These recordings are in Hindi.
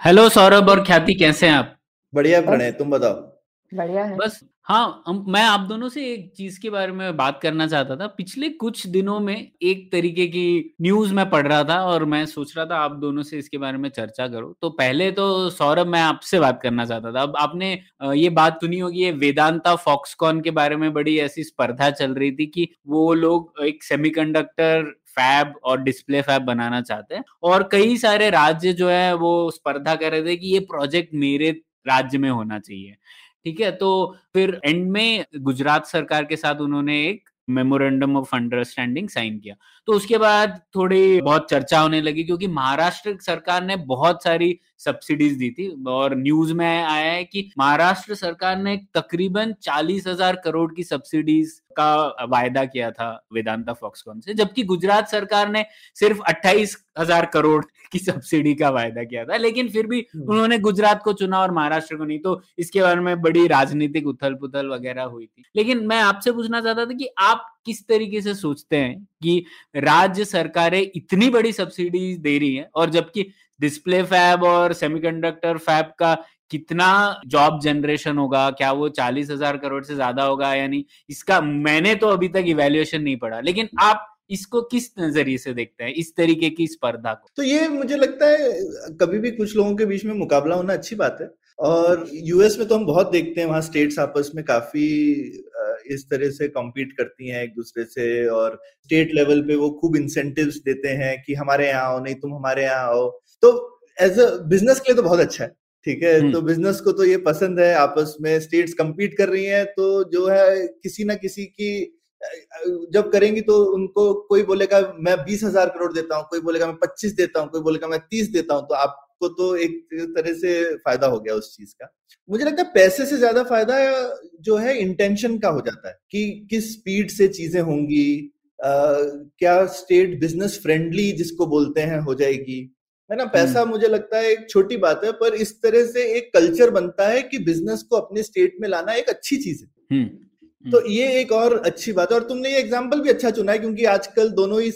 हेलो सौरभ और ख्याति कैसे हैं आप? बढ़िया प्रणय तुम बताओ। बढ़िया है। बस हाँ मैं आप दोनों से एक चीज़ के बारे में बात करना चाहता था। पिछले कुछ दिनों में एक तरीके की न्यूज़ मैं पढ़ रहा था और मैं सोच रहा था आप दोनों से इसके बारे में चर्चा करो। तो पहले तो सौरभ मैं आपसे बात करना चाहता था। अब आपने ये बात सुनी होगी ये वेदांता फॉक्सकॉन के बारे में बड़ी ऐसी स्पर्धा चल रही थी कि वो लोग एक सेमीकंडक्टर फैब और डिस्प्ले फैब बनाना चाहते हैं। और कई सारे राज्य जो है, वो स्पर्धा कर रहे थे कि ये प्रोजेक्ट मेरे राज्य में होना चाहिए। ठीक है? तो फिर एंड में गुजरात सरकार के साथ उन्होंने एक मेमोरेंडम ऑफ़ अंडरस्टैंडिंग साइन किया। तो उसके बाद थोड़ी बहुत चर्चा होने लगी क्योंकि महाराष्ट्र सरकार ने बहुत सारी सब्सिडीज दी थी और न्यूज़ में आया है कि महाराष्ट्र सरकार ने तकरीबन चालीस हज़ार करोड़ की सब्सिडीज का वायदा किया था वेदांता फॉक्सकॉन से जबकि गुजरात सरकार ने सिर्फ़ अट्ठाईस हज़ार करोड़ की सब्सिडी का वायदा किया था। लेकिन फिर भी उन्होंने गुजरात को चुना और महाराष्ट्र को नहीं तो इसके बारे में बड़ी राजनीतिक उथल पुथल वगैरह हुई थी। लेकिन मैं आपसे पूछना चाहता था कि आप किस तरीके से सोचते हैं कि राज्य सरकारें इतनी बड़ी सब्सिडी दे रही हैं और जबकि डिस्प्ले फैब और सेमीकंडक्टर फैब का कितना जॉब जनरेशन होगा, क्या वो चालीस हज़ार करोड़ से ज़्यादा होगा या नहीं, इसका मैंने तो अभी तक इवेल्युएशन नहीं पढ़ा। लेकिन आप इसको किस नज़रिए से देखते हैं, इस तरीके की स्पर्धा को? तो ये मुझे लगता है, कभी भी कुछ लोगों के बीच में मुकाबला होना अच्छी बात है। और यूएस में तो हम बहुत देखते हैं वहाँ स्टेट्स आपस में काफ़ी इस तरह से कॉम्पीट करती हैं एक दूसरे से और स्टेट लेवल पे वो खूब इंसेंटिव्स देते हैं कि हमारे यहाँ आओ नहीं तुम हमारे यहाँ आओ तो एज अ बिज़नेस के लिए तो बहुत अच्छा है ठीक है हम्म। तो बिज़नेस को तो ये पसंद है आपस में स्टेट्स कम्पीट कर रही हैं तो जो है किसी ना किसी की जब करेंगी तो उनको कोई बोलेगा मैं बीस हज़ार करोड़ देता हूँ कोई बोलेगा मैं पच्चीस देता हूँ कोई बोलेगा मैं तीस देता हूँ तो आपको तो एक तरह से फ़ायदा हो गया उस चीज़ का। मुझे लगता है पैसे से ज़्यादा फ़ायदा जो है इंटेंशन का हो जाता है कि किस स्पीड से चीज़ें होंगी क्या स्टेट बिज़नेस फ्रेंडली जिसको बोलते हैं हो जाएगी है ना? पैसा मुझे लगता है एक छोटी बात है पर इस तरह से एक कल्चर बनता है कि बिज़नेस को अपने स्टेट में लाना एक अच्छी चीज़ है। हम्म। तो ये एक और अच्छी बात है और तुमने ये एग्ज़ाम्पल भी अच्छा चुना है क्योंकि आजकल दोनों ही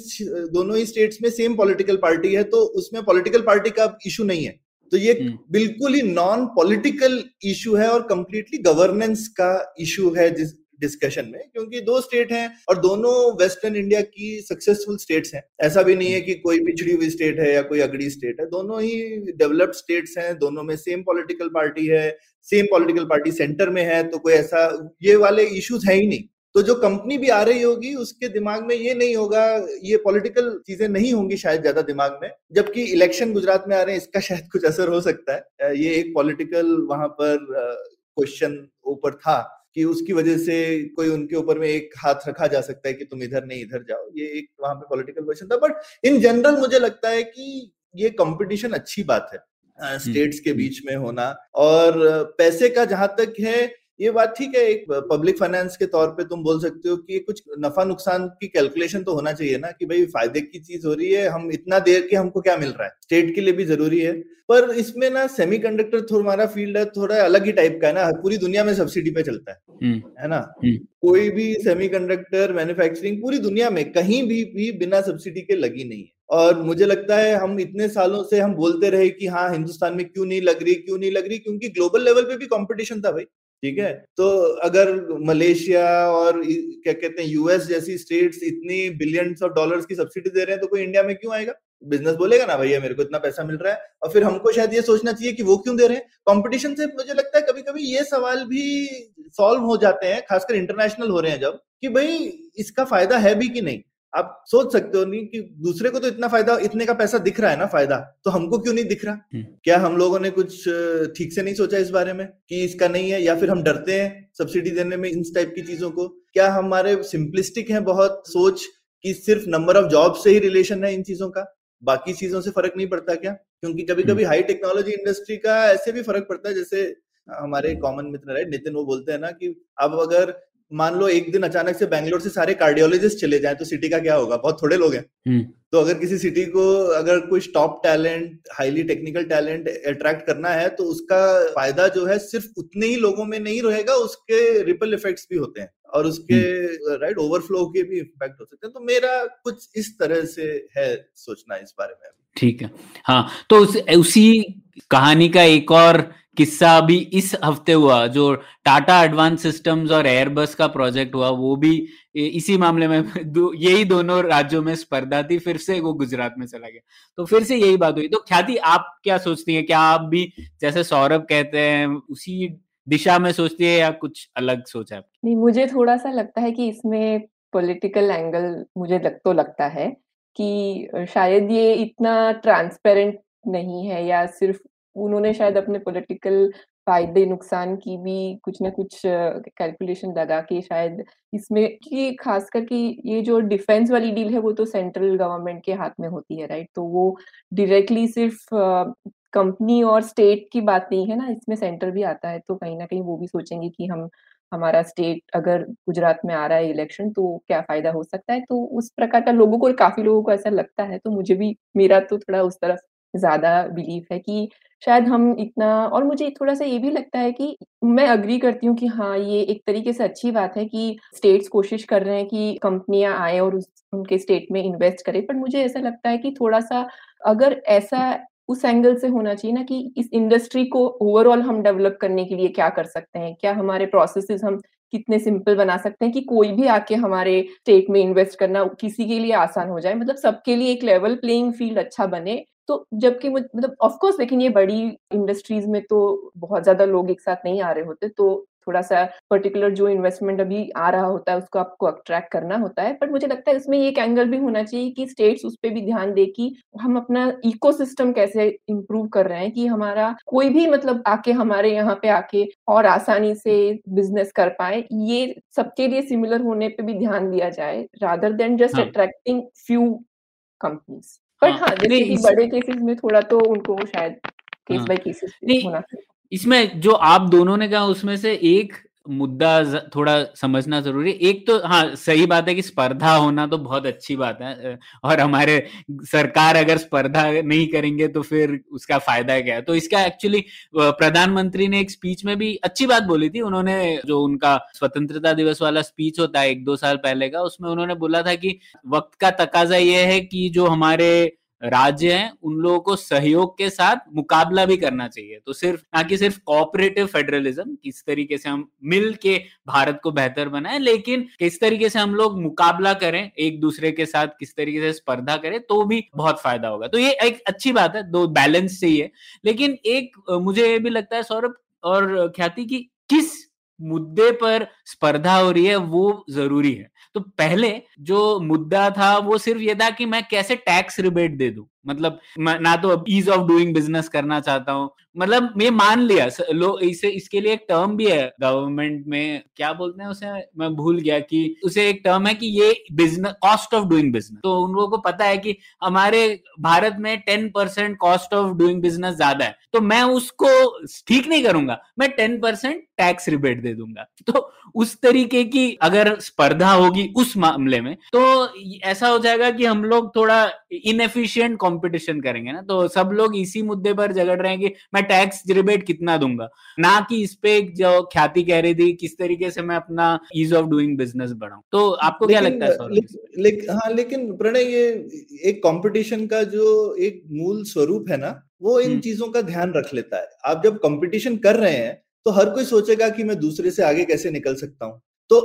दोनों ही स्टेट्स में सेम पॉलिटिकल पार्टी है तो उसमें पॉलिटिकल पार्टी का इशू नहीं है। तो ये हम्म। बिल्कुल ही नॉन पॉलिटिकल इशू है और कंप्लीटली गवर्नेंस का इशू है जिस डिस्कशन में क्योंकि दो स्टेट हैं और दोनों वेस्टर्न इंडिया की सक्सेसफुल स्टेट्स हैं। ऐसा भी नहीं है कि कोई पिछड़ी हुई स्टेट है या कोई अगड़ी स्टेट है दोनों ही डेवलप्ड स्टेट्स हैं दोनों में सेम पॉलिटिकल पार्टी है सेम पॉलिटिकल पार्टी सेंटर में है तो कोई ऐसा, ये वाले इश्यूज़ है ही नहीं। तो जो कंपनी भी आ रही होगी, उसके दिमाग में ये नहीं होगा, ये पॉलिटिकल चीज़ें नहीं होंगी शायद ज़्यादा दिमाग में, जबकि इलेक्शन गुजरात में आ रहे हैं, इसका शायद कुछ असर हो सकता है। ये एक पॉलिटिकल वहाँ पर क्वेश्चन ऊपर था कि उसकी वजह से कोई उनके ऊपर में एक हाथ रखा जा सकता है कि तुम इधर नहीं, इधर जाओ। ये एक वहाँ पे पॉलिटिकल क्वेश्चन था। बट इन जनरल मुझे लगता है कि ये कंपटीशन अच्छी बात है। स्टेट्स के बीच में होना। और पैसे का जहाँ तक है ये बात ठीक है एक पब्लिक फाइनेंस के तौर पे तुम बोल सकते हो कि कुछ नफा नुकसान की कैलकुलेशन तो होना चाहिए ना कि भाई फ़ायदे की चीज़ हो रही है हम इतना देर के हमको क्या मिल रहा है? स्टेट के लिए भी ज़रूरी है। पर इसमें ना सेमीकंडक्टर थोड़ा हमारा फ़ील्ड है थोड़ा अलग ही टाइप का है ना पूरी दुनिया में सब्सिडी पे चलता है। है। ना। कोई भी सेमीकंडक्टर मैन्युफैक्चरिंग पूरी दुनिया में कहीं भी भी बिना सब्सिडी के लगी नहीं है। और मुझे लगता है हम इतने सालों से हम बोलते रहे कि हाँ हिंदुस्तान में क्यों नहीं लग रही, क्यों नहीं लग रही, क्योंकि ग्लोबल लेवल पे भी कंपटीशन था भाई, ठीक है? तो अगर मलेशिया और क्या कहते हैं यूएस जैसी स्टेट्स इतनी बिलियंस ऑफ़ डॉलर्स की सब्सिडी दे रहे हैं तो कोई इंडिया में क्यों आएगा? बिज़नेस बोलेगा ना, भैया, मेरे को इतना पैसा मिल रहा है। और फिर हमको शायद ये सोचना चाहिए कि वो क्यों दे रहे हैं? कंपटीशन से मुझे लगता है कभी कभी ये सवाल भी सॉल्व हो जाते हैं, खासकर इंटरनेशनल हो रहे हैं जब, कि भाई इसका फ़ायदा है भी कि नहीं? आप सोच सकते हो नहीं कि दूसरे को तो इतना फ़ायदा इतने का पैसा दिख रहा है ना फ़ायदा तो हमको क्यों नहीं दिख रहा? हम्म। क्या हम लोगों ने कुछ ठीक से नहीं सोचा इस बारे में कि इसका नहीं है या फिर हम डरते हैं सब्सिडी देने में इन टाइप की चीज़ों को? क्या हमारे सिंपलिस्टिक है बहुत सोच कि सिर्फ़ नंबर ऑफ़ जॉब से ही रिलेशन है इन चीज़ों का? बाकी चीज़ों से फ़र्क नहीं पड़ता क्या? क्योंकि कभी कभी हाई टेक्नोलॉजी इंडस्ट्री का ऐसे भी फ़र्क पड़ता है जैसे हमारे कॉमन मित्र है नितिन वो बोलते हैं ना कि अब अगर मान लो एक दिन अचानक से बैंगलोर से सारे कार्डियोलॉजिस्ट चले जाएँ तो सिटी का क्या होगा? बहुत थोड़े लोग हैं। हम्म। तो अगर किसी सिटी को अगर कुछ top talent highly technical talent attract करना है तो उसका फ़ायदा जो है सिर्फ़ उतने ही लोगों में नहीं रहेगा उसके रिपल इफेक्ट्स भी होते हैं और उसके राइट हम्म। ओवरफ्लो के भी इम्पैक्ट हो सकते हैं। तो मेरा कुछ इस तरह से है सोचना इस बारे में। ठीक है। हाँ तो उस, उसी कहानी का एक और किस्सा अभी इस हफ़्ते हुआ जो टाटा एडवांस सिस्टम्स और एयरबस का प्रोजेक्ट हुआ वो भी इसी मामले में दो, यही दोनों राज्यों में स्पर्धा थी फिर से वो गुजरात में चला गया। तो फिर से यही बात हुई। तो ख्याति आप क्या सोचती हैं? क्या आप भी जैसे सौरभ कहते हैं उसी दिशा में सोचती है या कुछ अलग सोच है नहीं मुझे थोड़ा सा लगता है कि इसमें पॉलिटिकल एंगल मुझे लग तो लगता है कि शायद ये इतना ट्रांसपेरेंट नहीं है या सिर्फ़ उन्होंने शायद अपने पॉलिटिकल फ़ायदे, नुकसान की भी कुछ ना कुछ कैलकुलेशन लगा के शायद इसमें कि खास करके ये जो डिफेंस वाली डील है वो तो सेंट्रल गवर्नमेंट के हाथ में होती है राइट तो वो डायरेक्टली सिर्फ़ कंपनी और स्टेट की बात नहीं है ना, इसमें सेंटर भी आता है तो कहीं ना कहीं वो भी सोचेंगे कि हम, हमारा स्टेट अगर गुजरात में आ रहा है इलेक्शन तो क्या फ़ायदा हो सकता है? तो उस प्रकार का लोगों को काफ़ी लोगों को ऐसा लगता है तो मुझे भी, मेरा तो थोड़ा उस तरफ़ ज़्यादा बिलीफ है कि शायद हम इतना और मुझे थोड़ा सा ये भी लगता है कि मैं अग्री करती हूँ कि हाँ ये एक तरीके से अच्छी बात है कि स्टेट्स कोशिश कर रहे हैं कि कंपनियाँ आए और उस, उनके स्टेट में इन्वेस्ट करें। पर मुझे ऐसा लगता है कि थोड़ा सा अगर ऐसा उस एंगल से होना चाहिए ना कि इस इंडस्ट्री को ओवरऑल हम डेवलप करने के लिए क्या कर सकते हैं? क्या हमारे प्रोसेसेस हम कितने सिंपल बना सकते हैं कि कोई भी आके हमारे स्टेट में इन्वेस्ट करना किसी के लिए आसान हो जाए? मतलब सबके लिए एक लेवल प्लेइंग फ़ील्ड अच्छा बने तो जबकि मतलब ऑफ़ कोर्स लेकिन ये बड़ी इंडस्ट्रीज़ में तो बहुत ज़्यादा लोग एक साथ नहीं आ रहे होते तो थोड़ा सा पर्टिकुलर जो इन्वेस्टमेंट अभी आ रहा होता है उसको आपको अट्रैक्ट करना होता है। बट मुझे लगता है इसमें एक एंगल भी होना चाहिए कि स्टेट्स उस पर भी ध्यान दे कि हम अपना इकोसिस्टम कैसे इम्प्रूव कर रहे हैं कि हमारा कोई भी मतलब आके हमारे यहाँ पे आके और आसानी से बिज़नेस कर पाए ये सबके लिए सिमिलर होने पर भी ध्यान दिया जाए rather than just attracting few companies पर हाँ, हाँ जैसे कि बड़े केसेस में थोड़ा तो उनको शायद केस बाय केसेस होना इसमें जो आप दोनों ने कहा उसमें से एक मुद्दा थोड़ा समझना ज़रूरी एक तो हाँ सही बात है कि स्पर्धा होना तो बहुत अच्छी बात है और हमारे सरकार अगर स्पर्धा नहीं करेंगे तो फिर उसका फ़ायदा क्या है? तो इसका एक्चुअली प्रधानमंत्री ने एक स्पीच में भी अच्छी बात बोली थी। उन्होंने जो उनका स्वतंत्रता दिवस वाला स्पीच होता है एक दो साल पहले का, उसमें उन्होंने बोला था कि वक्त का तकाजा यह है कि जो हमारे राज्य हैं, उन लोगों को सहयोग के साथ मुकाबला भी करना चाहिए। तो सिर्फ़, ना कि सिर्फ़ कोऑपरेटिव फेडरलिज्म किस तरीके से हम मिल के भारत को बेहतर बनाए, लेकिन किस तरीके से हम लोग मुकाबला करें, एक दूसरे के साथ किस तरीके से स्पर्धा करें तो भी बहुत फ़ायदा होगा। तो ये एक अच्छी बात है, दो बैलेंस चाहिए लेकिन एक, मुझे ये भी लगता है, सौरभ और ख्याति, की किस मुद्दे पर स्पर्धा हो रही है, वो ज़रूरी है। तो पहले जो मुद्दा था, वो सिर्फ़ ये था कि मैं कैसे टैक्स रिबेट दे दूँ। मतलब ना तो अब ईज ऑफ़ डूइंग बिज़नेस करना चाहता हूँ। मतलब मैं मान लिया लो, इसे, इसके लिए एक टर्म भी है गवर्नमेंट में, क्या बोलते हैं उसे, मैं भूल गया कि उसे एक टर्म है कि ये business cost of doing business तो उन लोगों को पता है कि हमारे भारत में ten percent cost of doing business ज़्यादा है। तो मैं उसको ठीक नहीं करूँगा, मैं टेन परसेंट टैक्स रिबेट दे दूँगा। तो उस तरीके की अगर स्पर्धा होगी उस मामले में तो ऐसा हो जाएगा कि हम लोग थोड़ा इनएफिशिएंट कंपटीशन करेंगे ना तो सब लोग इसी मुद्दे पर झगड़ रहे हैं कि मैं टैक्स रिबेट कितना दूँगा। ना कि इस पे जो ख्याति कह रही थी किस तरीके से मैं अपना ईज ऑफ़ डूइंग बिज़नेस बढ़ाऊं। तो आपको क्या लगता है ले, ले, हाँ लेकिन प्रणय ये एक कंपटीशन का जो एक मूल स्वरूप है ना वो इन हम्म। चीज़ों का ध्यान रख लेता है। आप जब कंपटीशन कर रहे हैं तो हर कोई सोचेगा कि मैं दूसरे से आगे कैसे निकल सकता हूँ। तो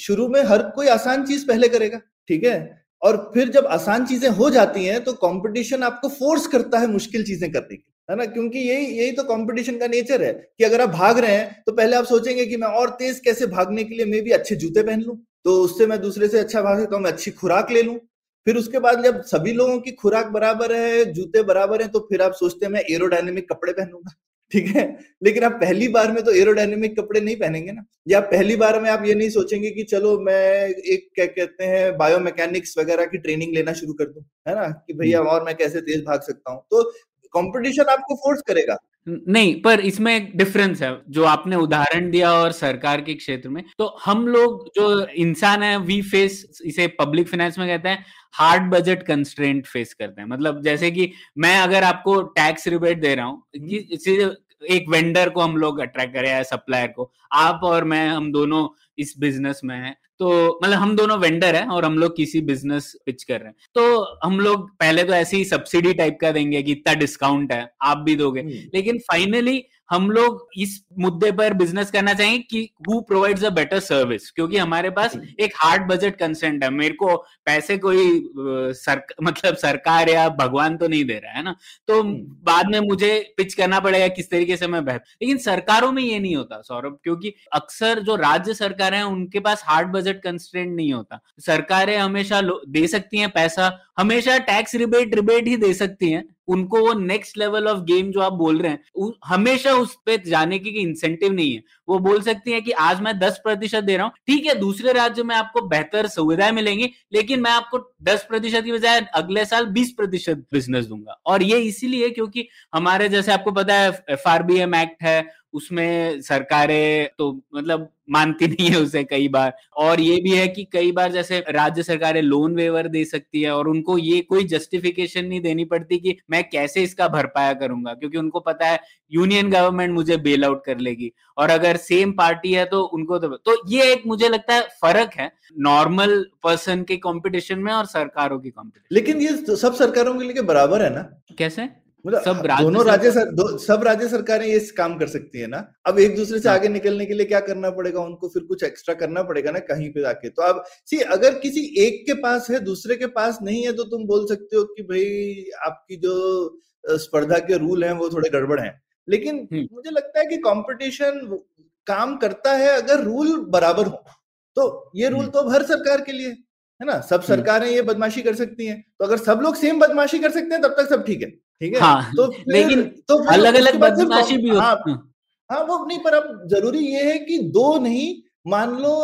शुरू में हर कोई आसान चीज़ पहले करेगा ठीक है? और फिर जब आसान चीज़ें हो जाती हैं तो कंपटीशन आपको फोर्स करता है मुश्किल चीज़ें करने की, है ना? क्योंकि यही यही तो कंपटीशन का नेचर है कि अगर आप भाग रहे हैं तो पहले आप सोचेंगे कि मैं और तेज कैसे भागने के लिए मैं भी अच्छे जूते पहन लूँ तो उससे मैं दूसरे से अच्छा भाग सकता हूँ, मैं अच्छी खुराक ले लूँ। फिर उसके बाद जब सभी लोगों की खुराक बराबर है, जूते बराबर है तो फिर आप सोचते हैं मैं एरोडायनेमिक कपड़े पहनूँगा। ठीक है? लेकिन आप पहली बार में तो एरोडायनेमिक कपड़े नहीं पहनेंगे ना। या पहली बार में आप ये नहीं सोचेंगे कि चलो मैं एक क्या कहते हैं बायोमैकेनिक्स वगैरह की ट्रेनिंग लेना शुरू कर दूँ है ना? कि भैया हम्म। और मैं कैसे तेज भाग सकता हूँ? तो कंपटीशन आपको फोर्स करेगा। नहीं, पर इसमें एक डिफरेंस है, जो आपने उदाहरण दिया और सरकार के क्षेत्र में। तो हम लोग जो इंसान है वी फेस इसे पब्लिक फाइनेंस में कहते हैं हार्ड बजट कंस्ट्रेंट फेस करते हैं। मतलब जैसे कि मैं अगर आपको टैक्स रिबेट दे रहा हूँ एक वेंडर को हम लोग अट्रैक्ट करें या सप्लायर को। आप और मैं हम दोनों इस बिज़नेस में हैं। तो मतलब हम दोनों वेंडर हैं और हम लोग किसी बिज़नेस पिच कर रहे हैं। तो हम लोग पहले तो ऐसे ही सब्सिडी टाइप का देंगे कि इतना डिस्काउंट है आप भी दोगे। लेकिन फाइनली हम लोग इस मुद्दे पर बिज़नेस करना चाहेंगे कि who provides a better service क्योंकि हमारे पास एक हार्ड बजट कंसेंट है। मेरे को पैसे कोई सर, मतलब सरकार या भगवान तो नहीं दे रहा है ना? तो बाद में मुझे पिच करना पड़ेगा किस तरीके से मैं बेहतर। लेकिन सरकारों में ये नहीं होता सौरभ क्योंकि अक्सर जो राज्य सरकार है उनके पास हार्ड बजट कंस्ट्रेंट नहीं होता। सरकारें हमेशा दे सकती हैं पैसा हमेशा टैक्स रिबेट रिबेट ही दे सकती हैं। उनको वो नेक्स्ट लेवल ऑफ़ गेम जो आप बोल रहे हैं हमेशा उस पे जाने की इंसेंटिव नहीं है। वो बोल सकती है कि आज मैं दस प्रतिशत दे रहा हूँ। ठीक है, दूसरे राज्य में आपको बेहतर सुविधाएँ मिलेंगी, लेकिन मैं आपको दस प्रतिशत की बजाय अगले साल बीस प्रतिशत बिज़नेस दूँगा। और ये इसीलिए क्योंकि हमारे, जैसे आपको पता है एफ़ एक्ट है उसमें सरकारें तो मतलब मानती नहीं है उसे कई बार। और ये भी है कि कई बार जैसे राज्य सरकारें लोन वेवर दे सकती है और उनको ये कोई जस्टिफिकेशन नहीं देनी पड़ती कि मैं कैसे इसका भरपाया करूँगा क्योंकि उनको पता है यूनियन गवर्नमेंट मुझे बेल आउट कर लेगी। और अगर सेम पार्टी है तो उनको तो, तो ये एक मुझे लगता है फ़र्क है नॉर्मल पर्सन के कॉम्पिटिशन में और सरकारों की कॉम्पिटिशन लेकिन ये सब सरकारों के लिए बराबर है ना? कैसे? मतलब दोनों राज्य सर, दो, सब राज्य सरकारें ये काम कर सकती है ना अब एक दूसरे से हाँ। आगे निकलने के लिए क्या करना पड़ेगा उनको फिर कुछ एक्स्ट्रा करना पड़ेगा ना कहीं पे जाके तो अब सी अगर किसी एक के पास है दूसरे के पास नहीं है तो तुम बोल सकते हो कि भाई आपकी जो स्पर्धा के रूल हैं वो थोड़े गड़बड़ हैं लेकिन। मुझे लगता है कि कंपटीशन काम करता है अगर रूल बराबर हो तो ये रूल। तो हर सरकार के लिए है ना? सब हम्म। सरकारें ये बदमाशी कर सकती हैं। तो अगर सब लोग सेम बदमाशी कर सकते हैं तब तक सब ठीक है। ठीक है? हाँ, तो लेकिन तो अलग अलग बदमाशी भी हाँ, हाँ। वो नहीं पर अब ज़रूरी ये है कि दो नहीं मान लो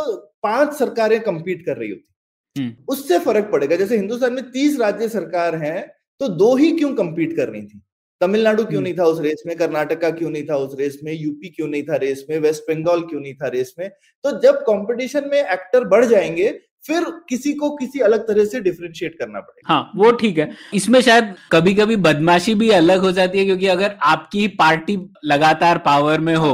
पाँच सरकारें कंपीट कर रही होती। हम्म। उससे फ़र्क पड़ेगा। जैसे हिंदुस्तान में तीस राज्य सरकार है तो दो ही क्यों कंपीट कर रही थी? तमिलनाडु क्यों हम्म। नहीं था उस रेस में? कर्नाटका क्यों नहीं था उस रेस में? यूपी क्यों नहीं था रेस में? वेस्ट बंगाल क्यों नहीं था रेस में? तो जब कंपटीशन में एक्टर बढ़ जाएँगे फिर किसी को किसी अलग तरह से डिफ्रेंशिएट करना पड़ेगा हाँ वो ठीक है इसमें शायद कभी कभी बदमाशी भी अलग हो जाती है क्योंकि अगर आपकी पार्टी लगातार पावर में हो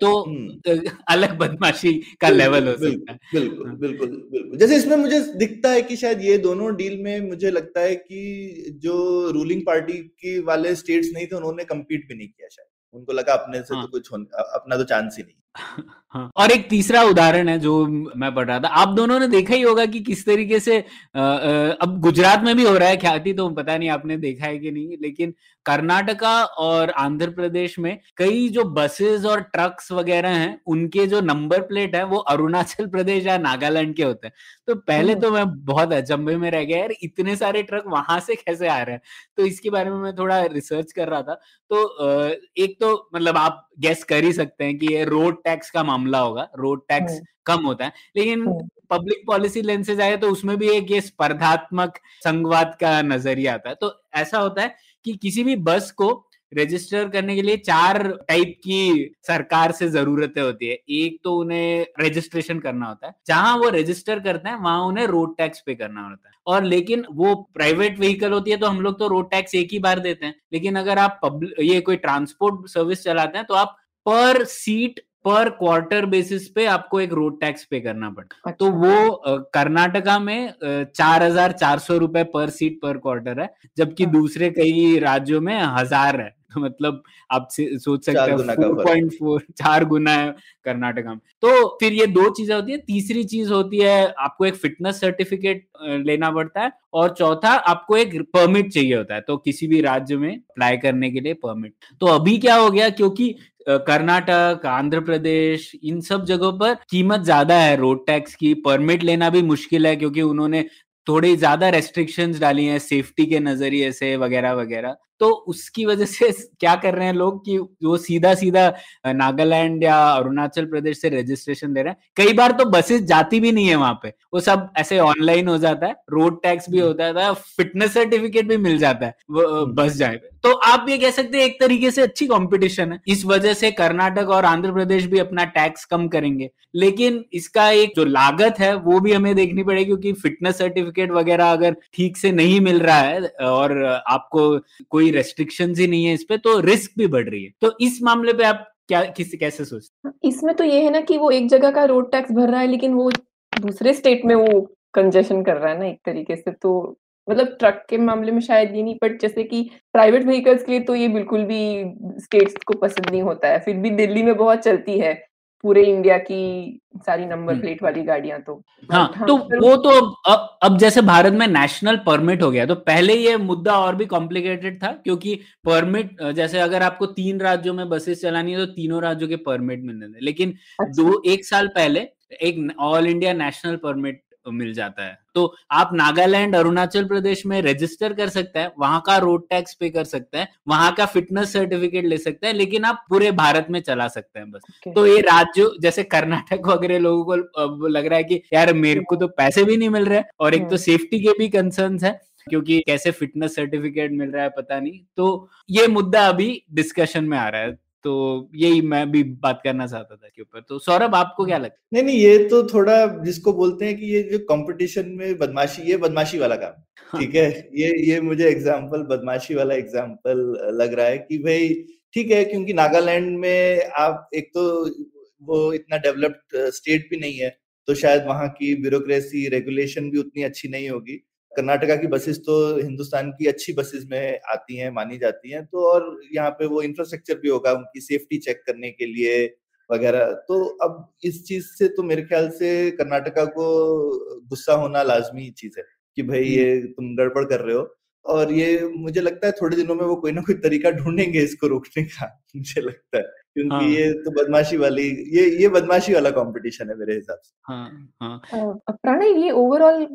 तो हम्म। अलग बदमाशी का लेवल हो सकता है बिल्कुल हाँ। बिल्कुल बिल्कुल जैसे इसमें मुझे दिखता है कि शायद ये दोनों डील में मुझे लगता है कि जो रूलिंग पार्टी की वाले स्टेट्स नहीं थे उन्होंने कम्पीट भी नहीं किया शायद उनको लगा अपने से तो हाँ. तो कुछ अपना तो चांस ही नहीं हाँ। और एक तीसरा उदाहरण है जो मैं पढ़ रहा था। आप दोनों ने देखा ही होगा कि किस तरीके से आ, अब गुजरात में भी हो रहा है ख्याति तो पता नहीं आपने देखा है कि नहीं लेकिन कर्नाटका और आंध्र प्रदेश में कई जो बसेस और ट्रक्स वगैरह हैं उनके जो नंबर प्लेट है वो अरुणाचल प्रदेश या नागालैंड के होते हैं। तो पहले तो मैं बहुत अचंभे में रह गया यार इतने सारे ट्रक वहाँ से कैसे आ रहे हैं? तो इसके बारे में मैं थोड़ा रिसर्च कर रहा था। तो एक तो मतलब आप गेस कर ही सकते हैं कि ये रोड टैक्स का मामला होगा रोड टैक्स हम्म। कम होता है। लेकिन पब्लिक पॉलिसी लेंस से जाए तो उसमें भी एक ये स्पर्धात्मक संघवाद का नज़रिया आता है। तो ऐसा होता है कि किसी भी बस को रजिस्टर करने के लिए चार टाइप की सरकार से जरूरतें होती है। एक तो उन्हें रजिस्ट्रेशन करना होता है। जहाँ वो रजिस्टर करते हैं वहाँ उन्हें रोड टैक्स पे करना होता है। और लेकिन वो प्राइवेट व्हीकल होती है तो हम लोग तो रोड टैक्स एक ही बार देते हैं। लेकिन अगर आप पब्लिक ये कोई ट्रांसपोर्ट सर्विस चलाते हैं तो आप पर सीट पर क्वार्टर बेसिस पे आपको एक रोड टैक्स पे करना पड़ता अच्छा। तो अच्छा। वो कर्नाटका में चार हज़ार चार सौ रुपए पर सीट पर क्वार्टर है जबकि हाँ। दूसरे कई राज्यों में हज़ार है तो मतलब आप सोच सकते हैं फोर पॉइंट फोर चार गुना है कर्नाटका में तो फिर ये दो चीज़ें होती है। तीसरी चीज़ होती है आपको एक फिटनेस सर्टिफिकेट लेना पड़ता है। और चौथा आपको एक परमिट चाहिए होता है। तो किसी भी राज्य में अप्लाई करने के लिए परमिट तो अभी क्या हो गया क्योंकि कर्नाटक आंध्र प्रदेश इन सब जगहों पर कीमत ज़्यादा है। रोड टैक्स की परमिट लेना भी मुश्किल है क्योंकि उन्होंने थोड़ी ज़्यादा रेस्ट्रिक्शंस डाली हैं। सेफ्टी के नज़रिए से वगैरह वगैरह। तो उसकी वजह से क्या कर रहे हैं लोग कि वो सीधा सीधा नागालैंड या अरुणाचल प्रदेश से रजिस्ट्रेशन दे रहे हैं कई बार तो बसेस जाती भी नहीं है वहाँ पे वो सब ऐसे ऑनलाइन हो जाता है रोड टैक्स भी हम्म। होता है फिटनेस सर्टिफिकेट भी मिल जाता है हम्म। बस जाए तो आप ये कह सकते हैं एक तरीके से अच्छी कंपटीशन है इस वजह से कर्नाटक और आंध्र प्रदेश भी अपना टैक्स कम करेंगे लेकिन इसका एक जो लागत है वो भी हमें देखनी पड़ेगी क्योंकि फिटनेस सर्टिफिकेट वगैरह अगर ठीक से नहीं मिल रहा है और आपको कोई रेस्ट्रिक्शन ही नहीं है इस पे तो रिस्क भी बढ़ रही है। तो इस मामले पे आप क्या, किस, कैसे सोचते इसमें तो ये है ना कि वो एक जगह का रोड टैक्स भर रहा है, लेकिन वो दूसरे स्टेट में वो कंजेशन कर रहा है ना एक तरीके से तो मतलब ट्रक के मामले में शायद ये नहीं बट जैसे कि प्राइवेट व्हीकल्स के लिए तो ये बिल्कुल भी स्टेट्स को पसंद नहीं होता है। फिर भी दिल्ली में बहुत चलती है। पूरे इंडिया की सारी नंबर प्लेट हम्म। वाली गाड़ियाँ तो हाँ, हाँ तो वो तो अब, अब जैसे भारत में नेशनल परमिट हो गया तो पहले ये मुद्दा और भी कॉम्प्लिकेटेड था क्योंकि परमिट जैसे अगर आपको तीन राज्यों में बसेस चलानी है तो तीनों राज्यों के परमिट मिलने थे लेकिन अच्छा। दो एक साल पहले एक ऑल इंडिया नेशनल परमिट मिल जाता है तो आप नागालैंड अरुणाचल प्रदेश में रजिस्टर कर सकते हैं वहाँ का रोड टैक्स पे कर सकते हैं वहाँ का फिटनेस सर्टिफिकेट ले सकते हैं लेकिन आप पूरे भारत में चला सकते हैं बस okay. तो ये राज्य जैसे कर्नाटक वगैरह लोगों को लग रहा है कि यार मेरे को तो पैसे भी नहीं मिल रहे और एक तो सेफ्टी हम्म। के भी कंसर्न है क्योंकि कैसे फिटनेस सर्टिफिकेट मिल रहा है पता नहीं तो ये मुद्दा अभी डिस्कशन में आ रहा है तो यही मैं भी बात करना चाहता था के ऊपर। तो सौरभ आपको क्या लगता है? नहीं नहीं ये तो थोड़ा जिसको बोलते हैं कि ये जो कंपटीशन में बदमाशी ये बदमाशी वाला काम। हाँ। ठीक है? ये ये मुझे एग्जांपल बदमाशी वाला एग्जांपल लग रहा है कि भाई ठीक है क्योंकि नागालैंड में आप एक तो वो इतना डेवलप्ड स्टेट भी नहीं है तो शायद वहाँ की ब्यूरोक्रेसी रेगुलेशन भी उतनी अच्छी नहीं होगी। कर्नाटका की बसेस तो हिंदुस्तान की अच्छी बसेस में आती हैं मानी जाती हैं तो और यहाँ पे वो इंफ्रास्ट्रक्चर भी होगा उनकी सेफ्टी चेक करने के लिए वगैरह। तो अब इस चीज़ से तो मेरे ख्याल से कर्नाटका को गुस्सा होना लाजमी चीज़ है कि भाई हम्म। ये तुम गड़बड़ कर रहे हो। और ये मुझे लगता है थोड़े दिनों में वो कोई ना कोई तरीका ढूंढेंगे इसको रोकने का मुझे लगता है। क्योंकि हाँ. ये तो बदमाशी वाली ये ये बदमाशी वाला कंपटीशन है मेरे हिसाब से हाँ हाँ प्रणय ये ओवरऑल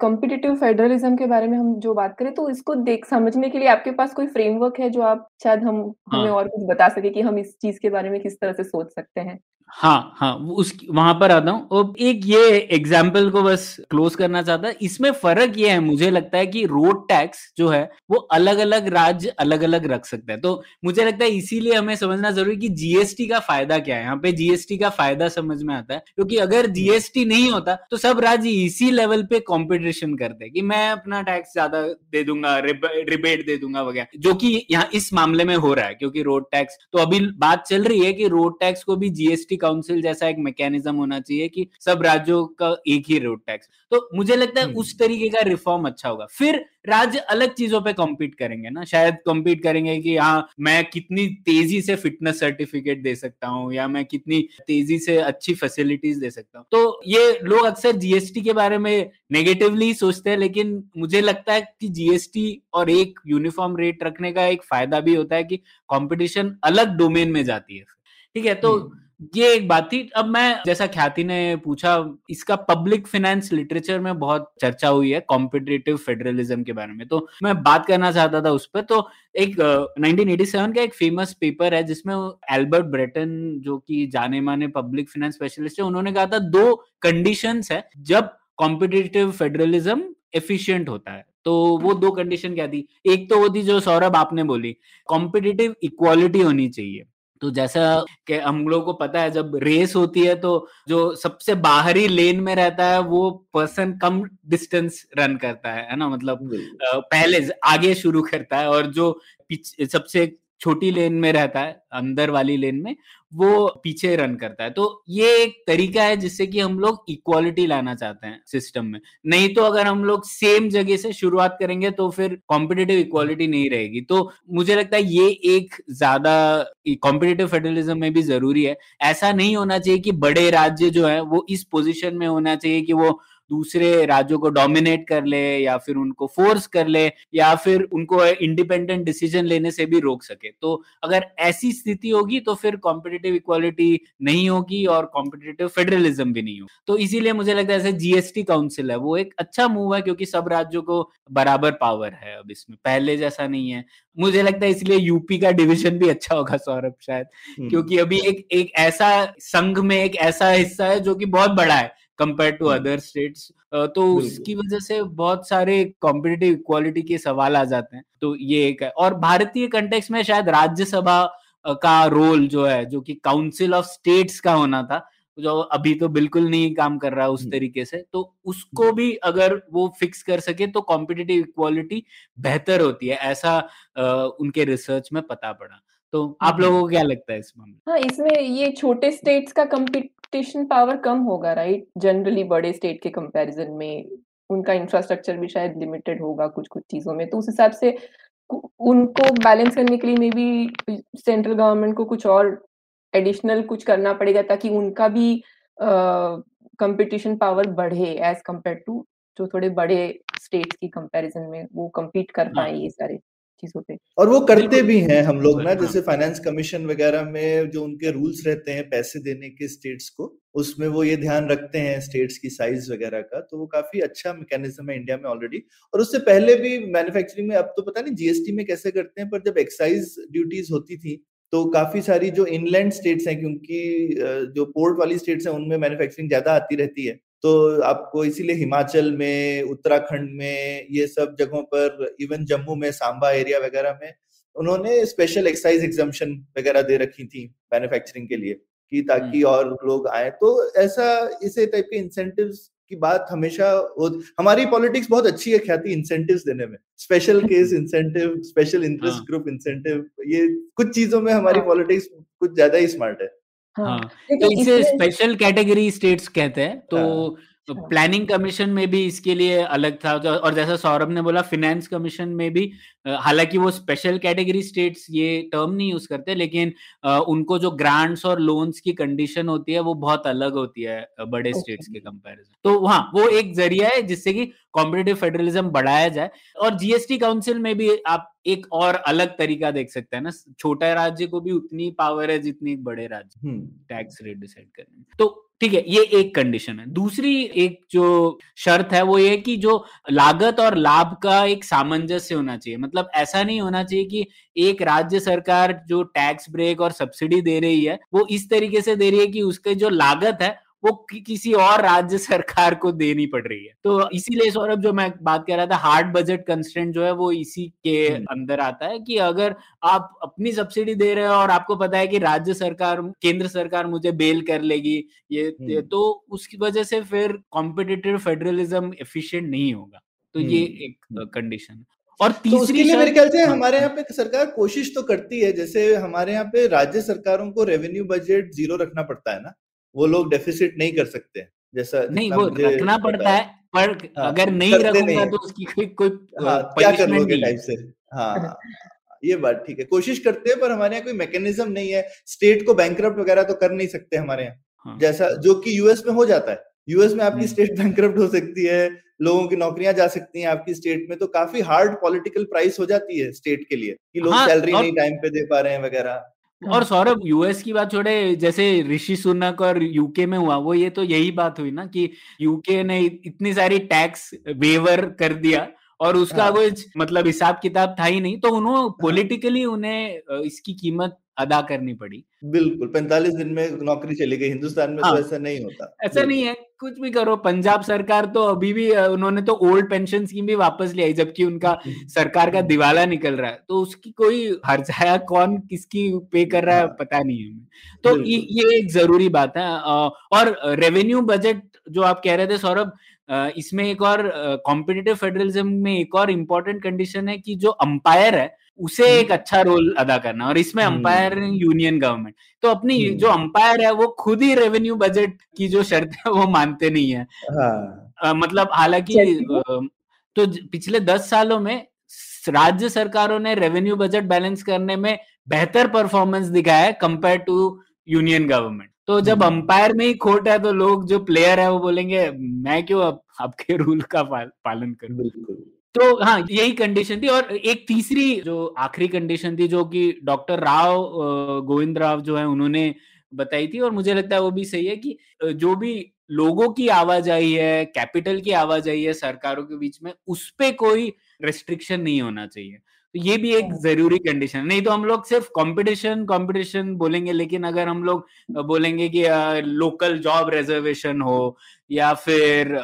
कॉम्पिटिटिव फेडरलिज्म के बारे में हम जो बात करें तो इसको देख समझने के लिए आपके पास कोई फ्रेमवर्क है जो आप शायद हम हाँ. हमें और कुछ बता सके कि हम इस चीज़ के बारे में किस तरह से सोच सकते हैं हाँ हाँ उस, वहाँ पर आता हूँ। और एक ये एग्ज़ाम्पल को बस क्लोज करना चाहता है। इसमें फ़र्क ये है, मुझे लगता है कि रोड टैक्स जो है, वो अलग अलग राज्य अलग अलग रख सकते हैं। तो मुझे लगता है इसीलिए हमें समझना ज़रूरी कि जीएसटी का फ़ायदा क्या है। यहाँ पे जीएसटी का फ़ायदा समझ में आता है, क्योंकि अगर जीएसटी नहीं होता तो सब राज्य इसी लेवल पे कॉम्पिटिशन करते कि मैं अपना टैक्स ज़्यादा दे दूँगा रिबेट दे दूँगा वगैरह, जो कि यहाँ इस मामले में हो रहा है, क्योंकि रोड टैक्स तो अभी बात चल रही है कि रोड टैक्स को भी जीएसटी काउंसिल जैसा एक मैकेनिज्म होना चाहिए कि सब राज्यों का एक ही रोड टैक्स तो मुझे लगता है हम्म। उस तरीके का रिफॉर्म अच्छा होगा। फिर राज्य अलग चीज़ों पे कॉम्पीट करेंगे ना। शायद कॉम्पीट करेंगे कि हाँ मैं कितनी तेज़ी से फिटनेस सर्टिफिकेट दे सकता हूँ या मैं कितनी तेज़ी से अच्छी फैसिलिटीज़ दे सकता हूँ। तो ये लोग अक्सर जीएसटी के बारे में नेगेटिवली सोचते हैं लेकिन मुझे लगता है कि जीएसटी और एक यूनिफॉर्म रेट रखने का एक फ़ायदा भी होता है कि कॉम्पिटिशन अलग डोमेन में जाती है। ठीक है तो हम्म। ये एक बात थी। अब मैं जैसा ख्याति ने पूछा इसका पब्लिक फाइनेंस लिटरेचर में बहुत चर्चा हुई है कॉम्पिटेटिव फेडरलिज्म के बारे में। तो मैं बात करना चाहता था उस पर। तो एक uh, 1987 का एक फ़ेमस पेपर है जिसमें एल्बर्ट ब्रेटन जो कि जाने माने पब्लिक फाइनेंस स्पेशलिस्ट है उन्होंने कहा था दो कंडीशंस है जब कॉम्पिटेटिव फेडरलिज्म एफिशिएंट होता है। तो वो दो कंडीशन क्या थी? एक तो वो थी जो सौरभ आपने बोली कॉम्पिटेटिव इक्वालिटी होनी चाहिए। तो जैसा कि हम लोगों को पता है जब रेस होती है तो जो सबसे बाहरी लेन में रहता है वो पर्सन कम डिस्टेंस रन करता है है ना? मतलब पहले आगे शुरू करता है और जो सबसे छोटी लेन में रहता है, अंदर वाली लेन में, वो पीछे रन करता है। तो ये एक तरीका है जिससे कि हम लोग इक्वालिटी लाना चाहते हैं सिस्टम में। नहीं तो अगर हम लोग सेम जगह से शुरुआत करेंगे तो फिर कॉम्पिटेटिव इक्वालिटी नहीं रहेगी। तो मुझे लगता है ये एक ज़्यादा कॉम्पिटेटिव फेडरलिज्म में भी ज़रूरी है। ऐसा नहीं होना चाहिए कि बड़े राज्य जो है वो इस पोजिशन में होना चाहिए कि वो दूसरे राज्यों को डोमिनेट कर ले या फिर उनको फोर्स कर ले या फिर उनको इंडिपेंडेंट डिसीज़न लेने से भी रोक सके। तो अगर ऐसी स्थिति होगी तो फिर कॉम्पिटेटिव इक्वालिटी नहीं होगी और कॉम्पिटेटिव फेडरलिज्म भी नहीं होगा। तो इसीलिए मुझे लगता है जैसे जीएसटी काउंसिल है वो एक अच्छा मूव है क्योंकि सब राज्यों को बराबर पावर है अब इसमें। पहले जैसा नहीं है। मुझे लगता है इसलिए यूपी का डिविजन भी अच्छा होगा सौरभ शायद। हम्म। क्योंकि अभी एक एक ऐसा संघ में एक ऐसा हिस्सा है जो कि बहुत बड़ा है। Compare to. अदर स्टेट्स तो बिल्कुल। उसकी वजह से बहुत सारे कॉम्पिटिटिव इक्वालिटी के सवाल आ जाते हैं तो ये एक है और भारतीय कंटेक्स में शायद राज्यसभा का रोल जो है जो कि काउंसिल ऑफ़ स्टेट्स का होना था जो अभी तो बिल्कुल नहीं काम कर रहा है उस। तरीके से तो उसको भी अगर वो फिक्स कर सके तो कॉम्पिटेटिव इक्वालिटी बेहतर होती है ऐसा अ, उनके रिसर्च में पता पड़ा तो आप हम्म। लोगों को क्या लगता है इस मामले हाँ इसमें ये छोटे स्टेट्स का कंपटीशन पावर कम होगा राइट जनरली बड़े स्टेट के कंपैरिजन में उनका इंफ्रास्ट्रक्चर भी शायद लिमिटेड होगा कुछ कुछ चीज़ों में। तो उस हिसाब से उनको बैलेंस करने के लिए मे बी सेंट्रल गवर्नमेंट को कुछ और एडिशनल कुछ करना पड़ेगा ताकि उनका भी कंपटीशन पावर बढ़े एज कंपेयर टू जो थोड़े बड़े स्टेट्स की कंपैरिजन में वो कम्पीट कर हाँ। पाए ये सारे। चीज़ों पे। और वो करते भी हैं हम लोग ना हाँ। जैसे फाइनेंस कमीशन वगैरह में जो उनके रूल्स रहते हैं पैसे देने के स्टेट्स को उसमें वो ये ध्यान रखते हैं स्टेट्स की साइज़ वगैरह का तो वो काफ़ी अच्छा मैकेनिज्म है इंडिया में ऑलरेडी और उससे पहले भी मैन्युफैक्चरिंग में अब तो पता नहीं जीएसटी में कैसे करते हैं पर जब एक्साइज ड्यूटीज़ होती थी तो काफ़ी सारी जो इनलैंड स्टेट्स हैं क्योंकि जो पोर्ट वाली स्टेट्स हैं उनमें मैन्युफैक्चरिंग ज़्यादा आती रहती है। तो आपको इसीलिए हिमाचल में उत्तराखंड में ये सब जगहों पर इवन जम्मू में सांबा एरिया वगैरह में उन्होंने स्पेशल एक्साइज एग्जामेशन वगैरह दे रखी थी मैन्युफैक्चरिंग के लिए कि ताकि और लोग आए। तो ऐसा इसे टाइप के इंसेंटिव्स की बात हमेशा हो हमारी पॉलिटिक्स बहुत अच्छी है ख्याति इंसेंटिव्स देने में। Special case incentive special interest हाँ। ग्रुप इंसेंटिव ये कुछ चीज़ों में हमारी हाँ। पॉलिटिक्स कुछ ज़्यादा ही स्मार्ट है। हाँ हाँ तो इसे स्पेशल कैटेगरी स्टेट्स कहते हैं तो हाँ। प्लानिंग कमीशन में भी इसके लिए अलग था। जो- और जैसा सौरभ ने बोला फिनेंस कमीशन में भी हालाँकि वो स्पेशल कैटेगरी स्टेट्स ये टर्म नहीं यूज़ करते लेकिन उनको जो ग्रांट्स और लोन्स की कंडीशन होती है वो बहुत अलग होती है बड़े स्टेट्स के कंपैरिजन तो हाँ वो एक ज़रिया है जिससे कि कॉम्पिटेटिव फेडरलिज्म बढ़ाया जाए। और जीएसटी काउंसिल में भी आप एक और अलग तरीका देख सकते हैं ना छोटा राज्य को भी उतनी पावर है जितनी एक बड़े राज्य। टैक्स रेट डिसाइड करने तो ठीक है, ये एक कंडीशन है। दूसरी एक जो शर्त है वो ये कि जो लागत और लाभ का एक सामंजस्य होना चाहिए। मतलब ऐसा नहीं होना चाहिए कि एक राज्य सरकार जो टैक्स ब्रेक और सब्सिडी दे रही है, वो इस तरीके से दे रही है कि उसके जो लागत है वो कि, किसी और राज्य सरकार को देनी पड़ रही है। तो इसीलिए सौरभ जो मैं बात कर रहा था हार्ड बजट कंस्टेंट जो है वो इसी के हम्म। अंदर आता है कि अगर आप अपनी सब्सिडी दे रहे हो और आपको पता है कि राज्य सरकार केंद्र सरकार मुझे बेल कर लेगी ये, हम्म। तो उसकी वजह से फिर कॉम्पिटिटिव फेडरलिज्म एफिशिएंट नहीं होगा। तो ये हम्म। एक कंडीशन है। और तो उसके तीसरी लिए मेरे ख्याल से हाँ, हमारे हाँ, यहाँ पे सरकार कोशिश तो करती है जैसे हमारे यहाँ पे राज्य सरकारों को रेवेन्यू बजट ज़ीरो रखना पड़ता है ना? वो लोग डेफिसिट नहीं कर सकते जैसा नहीं वो रखना पड़ता है। पर हाँ, अगर नहीं रखूँगा तो उसकी कोई कोई हाँ क्या कर लोगे टाइप से? हाँ ये बात ठीक है। कोशिश करते हैं पर हमारे यहाँ कोई मैकेनिज्म नहीं है। स्टेट को बैंक वगैरह तो कर नहीं सकते हमारे यहाँ। हाँ, जैसा जो कि यूएस में हो जाता है। यूएस में आपकी हम्म। स्टेट बैंक हो सकती है लोगों की नौकरियाँ जा सकती हैं आपकी स्टेट में तो काफ़ी हार्ड पॉलिटिकल प्राइस हो जाती है स्टेट के लिए कि लोग हाँ, सैलरी और- नहीं टाइम पे दे पा रहे हैं वगैरह। और सौरभ यूएस की बात छोड़े जैसे ऋषि सुनक और यूके में हुआ वो ये तो यही बात हुई ना कि यूके ने इतनी सारी टैक्स वेवर कर दिया और उसका कुछ कोई मतलब हिसाब किताब था ही नहीं तो उन्होंने पॉलिटिकली उन्हें इसकी कीमत अदा करनी पड़ी। बिल्कुल पैंतालीस दिन में नौकरी चली गई हिंदुस्तान में हाँ। तो ऐसा नहीं होता। ऐसा नहीं है कुछ भी करो पंजाब सरकार तो अभी भी उन्होंने तो ओल्ड पेंशन स्कीम भी वापस ले आई जबकि उनका सरकार का दिवाला निकल रहा है। तो उसकी कोई हर्जाया कौन किसकी पे कर रहा है हाँ। पता नहीं है। तो ये एक ज़रूरी बात है और रेवेन्यू बजट जो आप कह रहे थे सौरभ इसमें एक और कॉम्पिटेटिव फेडरलिज्म में एक और इम्पोर्टेंट कंडीशन है कि जो अंपायर है उसे हम्म। एक अच्छा रोल अदा करना और इसमें हम्म। अंपायर यूनियन गवर्नमेंट तो अपनी हम्म। जो अंपायर है वो खुद ही रेवेन्यू बजट की जो शर्त है वो मानते नहीं है हाँ अ, मतलब हालाँकि तो पिछले दस सालों में राज्य सरकारों ने रेवेन्यू बजट बैलेंस करने में बेहतर परफॉर्मेंस दिखाया है कंपेयर टू यूनियन गवर्नमेंट तो जब हम्म। अंपायर में ही खोट है तो लोग जो प्लेयर है वो बोलेंगे मैं क्यों अब आपके रूल का पालन करूँ बिल्कुल तो हाँ यही कंडीशन थी और एक तीसरी जो आखिरी कंडीशन थी जो कि डॉक्टर राव गोविंद राव जो है उन्होंने बताई थी और मुझे लगता है वो भी सही है कि जो भी लोगों की आवाजाही है कैपिटल की आवाजाही है सरकारों के बीच में उस पर कोई रेस्ट्रिक्शन नहीं होना चाहिए। तो ये भी एक ज़रूरी कंडीशन नहीं तो हम लोग सिर्फ़ कंपटीशन कंपटीशन बोलेंगे लेकिन अगर हम लोग बोलेंगे कि लोकल जॉब रिजर्वेशन हो या फिर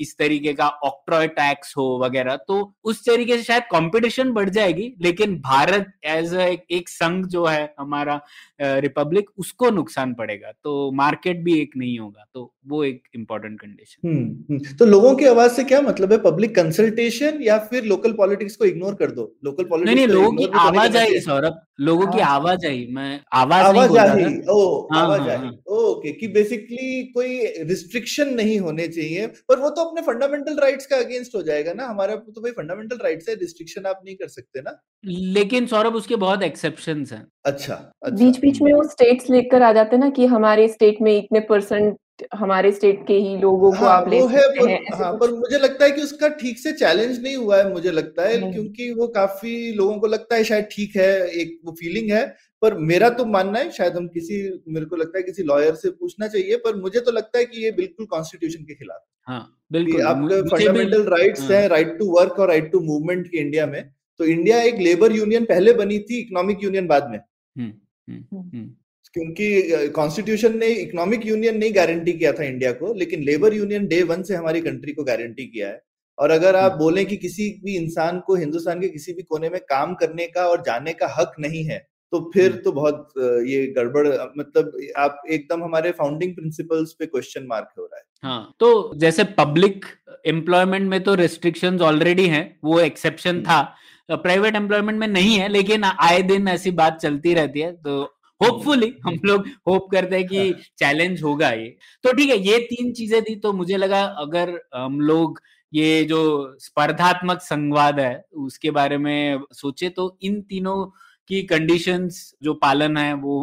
इस तरीके का ऑक्ट्रॉय टैक्स हो वगैरह तो उस तरीके से शायद कंपटीशन बढ़ जाएगी लेकिन भारत एज एक संघ जो है हमारा रिपब्लिक उसको नुकसान पड़ेगा तो मार्केट भी एक नहीं होगा तो वो एक इम्पोर्टेंट कंडीशन हम्म, हम्म। तो लोगों की आवाज़ से क्या मतलब है? पब्लिक कंसल्टेशन या फिर लोकल पॉलिटिक्स को इग्नोर कर दो? लोकल पॉलिटिक्स नहीं नहीं लोगों की आवाज़ आई सौरभ। लोगों की हाँ। आवाज़ आई मैं आवाज़ आवाज़ आई ओ हाँ, आवाज़ हाँ, आई ओके कि बेसिकली कोई रिस्ट्रिक्शन नहीं होने चाहिए पर वो तो अपने फंडामेंटल राइट्स का अगेंस्ट हो जाएगा ना। हमारे तो भाई फंडामेंटल राइट्स है रिस्ट्रिक्शन आप नहीं कर सकते ना। लेकिन सौरभ उसके बहुत एक्सेप्शन हैं। अच्छा, अच्छा। बीच बीच में वो स्टेट्स लेकर आ जाते हैं ना कि हमारे स्टेट में इतने परसेंट हमारे स्टेट के ही लोगों को हाँ, आप ले सकते हैं हाँ, पर मुझे लगता है कि उसका ठीक से चैलेंज नहीं हुआ है मुझे लगता है क्योंकि वो काफ़ी लोगों को लगता है शायद ठीक है एक वो फीलिंग है पर मेरा तो मानना है शायद हम किसी मेरे को लगता है किसी लॉयर से पूछना चाहिए पर मुझे तो लगता है कि ये बिल्कुल कॉन्स्टिट्यूशन के खिलाफ हाँ, बिल्कुल। आपके फंडामेंटल राइट्स हाँ. हैं राइट टू वर्क और राइट टू मूवमेंट के इंडिया में तो इंडिया एक लेबर यूनियन पहले बनी थी इकोनॉमिक यूनियन बाद में। हुँ, हुँ, हुँ. क्योंकि कॉन्स्टिट्यूशन ने इकोनॉमिक यूनियन नहीं गारंटी किया था इंडिया को लेकिन लेबर यूनियन डे वन से हमारी कंट्री को गारंटी किया है और अगर आप हम्म। बोलें कि किसी भी इंसान को हिंदुस्तान के किसी भी कोने में काम करने का और जाने का हक नहीं है तो फिर हम्म। तो बहुत ये गड़बड़ मतलब आप एकदम हमारे फाउंडिंग प्रिंसिपल्स पे क्वेश्चन मार्क हो रहा है हाँ तो जैसे पब्लिक एम्प्लॉयमेंट में तो रेस्ट्रिक्शंस ऑलरेडी हैं वो एक्सेप्शन हम्म। था प्राइवेट एम्प्लॉयमेंट में नहीं है लेकिन आए दिन ऐसी बात चलती रहती है तो होपफुली हम लोग होप करते हैं कि चैलेंज होगा ये। तो ठीक है ये तीन चीज़ें थी तो मुझे लगा अगर हम लोग ये जो स्पर्धात्मक संवाद है उसके बारे में सोचे तो इन तीनों की कंडीशंस जो पालन है वो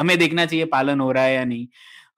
हमें देखना चाहिए पालन हो रहा है या नहीं।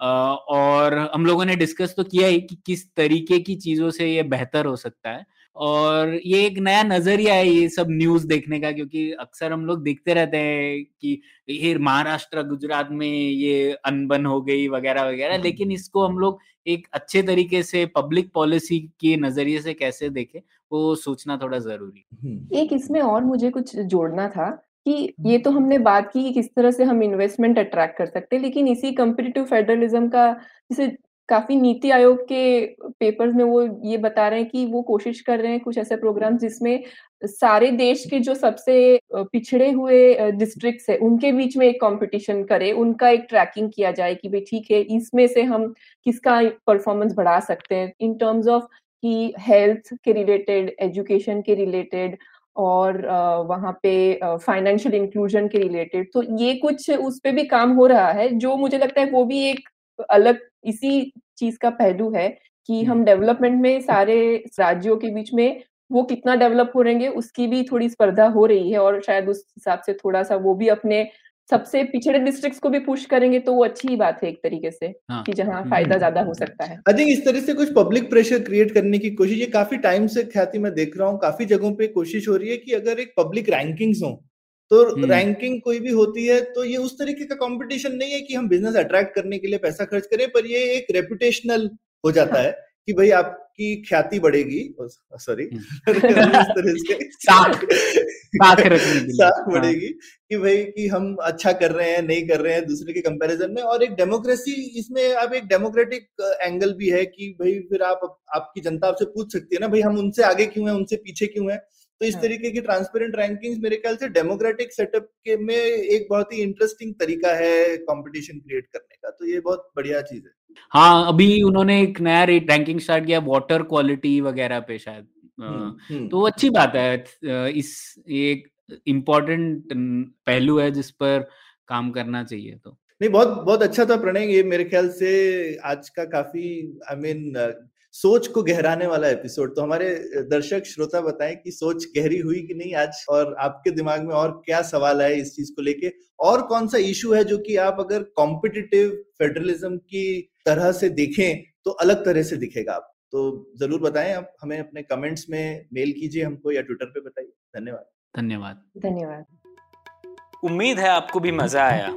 और हम लोगों ने डिस्कस तो किया ही कि किस तरीके की चीज़ों से ये बेहतर हो सकता है। और ये एक नया नज़रिया है ये सब न्यूज़ देखने का क्योंकि अक्सर हम लोग देखते रहते हैं कि ये महाराष्ट्र गुजरात में ये अनबन हो गई वगैरह वगैरह हम्म। लेकिन इसको हम लोग एक अच्छे तरीके से पब्लिक पॉलिसी के नज़रिए से कैसे देखें वो सोचना थोड़ा ज़रूरी हम्म। एक इसमें और मुझे कुछ जोड़ना था कि ये तो हमने बात की कि किस तरह से हम इन्वेस्टमेंट अट्रैक्ट कर सकते हैं लेकिन इसी कंपेटिटिव फेडरलिज्म का जैसे काफ़ी नीति आयोग के पेपर्स में वो ये बता रहे हैं कि वो कोशिश कर रहे हैं कुछ ऐसे प्रोग्राम जिसमें सारे देश के जो सबसे पिछड़े हुए डिस्ट्रिक्ट्स है, उनके बीच में एक कंपटीशन करे, उनका एक ट्रैकिंग किया जाए कि भाई ठीक है, इसमें से हम किसका परफॉर्मेंस बढ़ा सकते हैं। इन टर्म्स ऑफ़ कि हेल्थ के रिलेटेड एजुकेशन के रिलेटेड और वहाँ पे फाइनेंशियल इंक्लूजन के रिलेटेड तो ये कुछ उस पर भी काम हो रहा है, जो मुझे लगता है वो भी एक अलग इसी चीज़ का पहलू है कि हम डेवलपमेंट में सारे राज्यों के बीच में वो कितना डेवलप हो रहेंगे उसकी भी थोड़ी स्पर्धा हो रही है और शायद उस हिसाब से थोड़ा सा वो भी अपने सबसे पिछड़े डिस्ट्रिक्ट्स को भी पुश करेंगे तो वो अच्छी ही बात है एक तरीके से हाँ, कि जहाँ फ़ायदा। ज़्यादा हो सकता है। आई थिंक इस तरह से कुछ पब्लिक प्रेशर क्रिएट करने की कोशिश ये काफ़ी टाइम से ख्याति मैं देख रहा हूँ काफ़ी जगहों पे कोशिश हो रही है कि अगर एक पब्लिक रैंकिंग्स हो तो रैंकिंग हम्म। कोई भी होती है तो ये उस तरीके का कंपटीशन नहीं है कि हम बिज़नेस अट्रैक्ट करने के लिए पैसा खर्च करें पर ये एक रेपुटेशनल हो जाता है कि भाई आपकी ख्याति बढ़ेगी सॉरी हम्म। साख हाँ। बढ़ेगी कि भाई कि हम अच्छा कर रहे हैं नहीं कर रहे हैं दूसरे के कंपैरिजन में और एक डेमोक्रेसी इसमें अब एक डेमोक्रेटिक एंगल भी है कि भाई फिर आप आपकी जनता आपसे पूछ सकती है ना भाई हम उनसे आगे क्यों हैं उनसे पीछे क्यों हैं तो इस हाँ। तरीके की ट्रांसपेरेंट रैंकिंग्स मेरे ख्याल से डेमोक्रेटिक सेटअप के में एक बहुत ही इंटरेस्टिंग तरीका है कंपटीशन क्रिएट करने का। तो ये बहुत बढ़िया चीज़ है। हाँ अभी उन्होंने एक नया रैंकिंग स्टार्ट किया वाटर क्वालिटी वगैरह पे शायद। हम्म, हम्म। तो अच्छी बात है। इस एक इम्पोर्टेंट पहलू है जिस पर काम करना चाहिए तो। नहीं बहुत बहुत अच्छा था प्रणय। ये मेरे ख्याल से आज का काफ़ी आई I मीन mean, सोच को गहराने वाला एपिसोड तो हमारे दर्शक श्रोता बताएँ कि सोच गहरी हुई कि नहीं आज? और आपके दिमाग में और क्या सवाल आए इस चीज़ को लेके? और कौन सा इशू है जो कि आप अगर कॉम्पिटिटिव फेडरलिज्म की तरह से देखें तो अलग तरह से दिखेगा आप? तो ज़रूर बताएँ आप हमें अपने कमेंट्स में मेल कीजिए हमको या ट्विटर पे बताइए। धन्यवाद। धन्यवाद। धन्यवाद। उम्मीद है आपको भी मज़ा आया।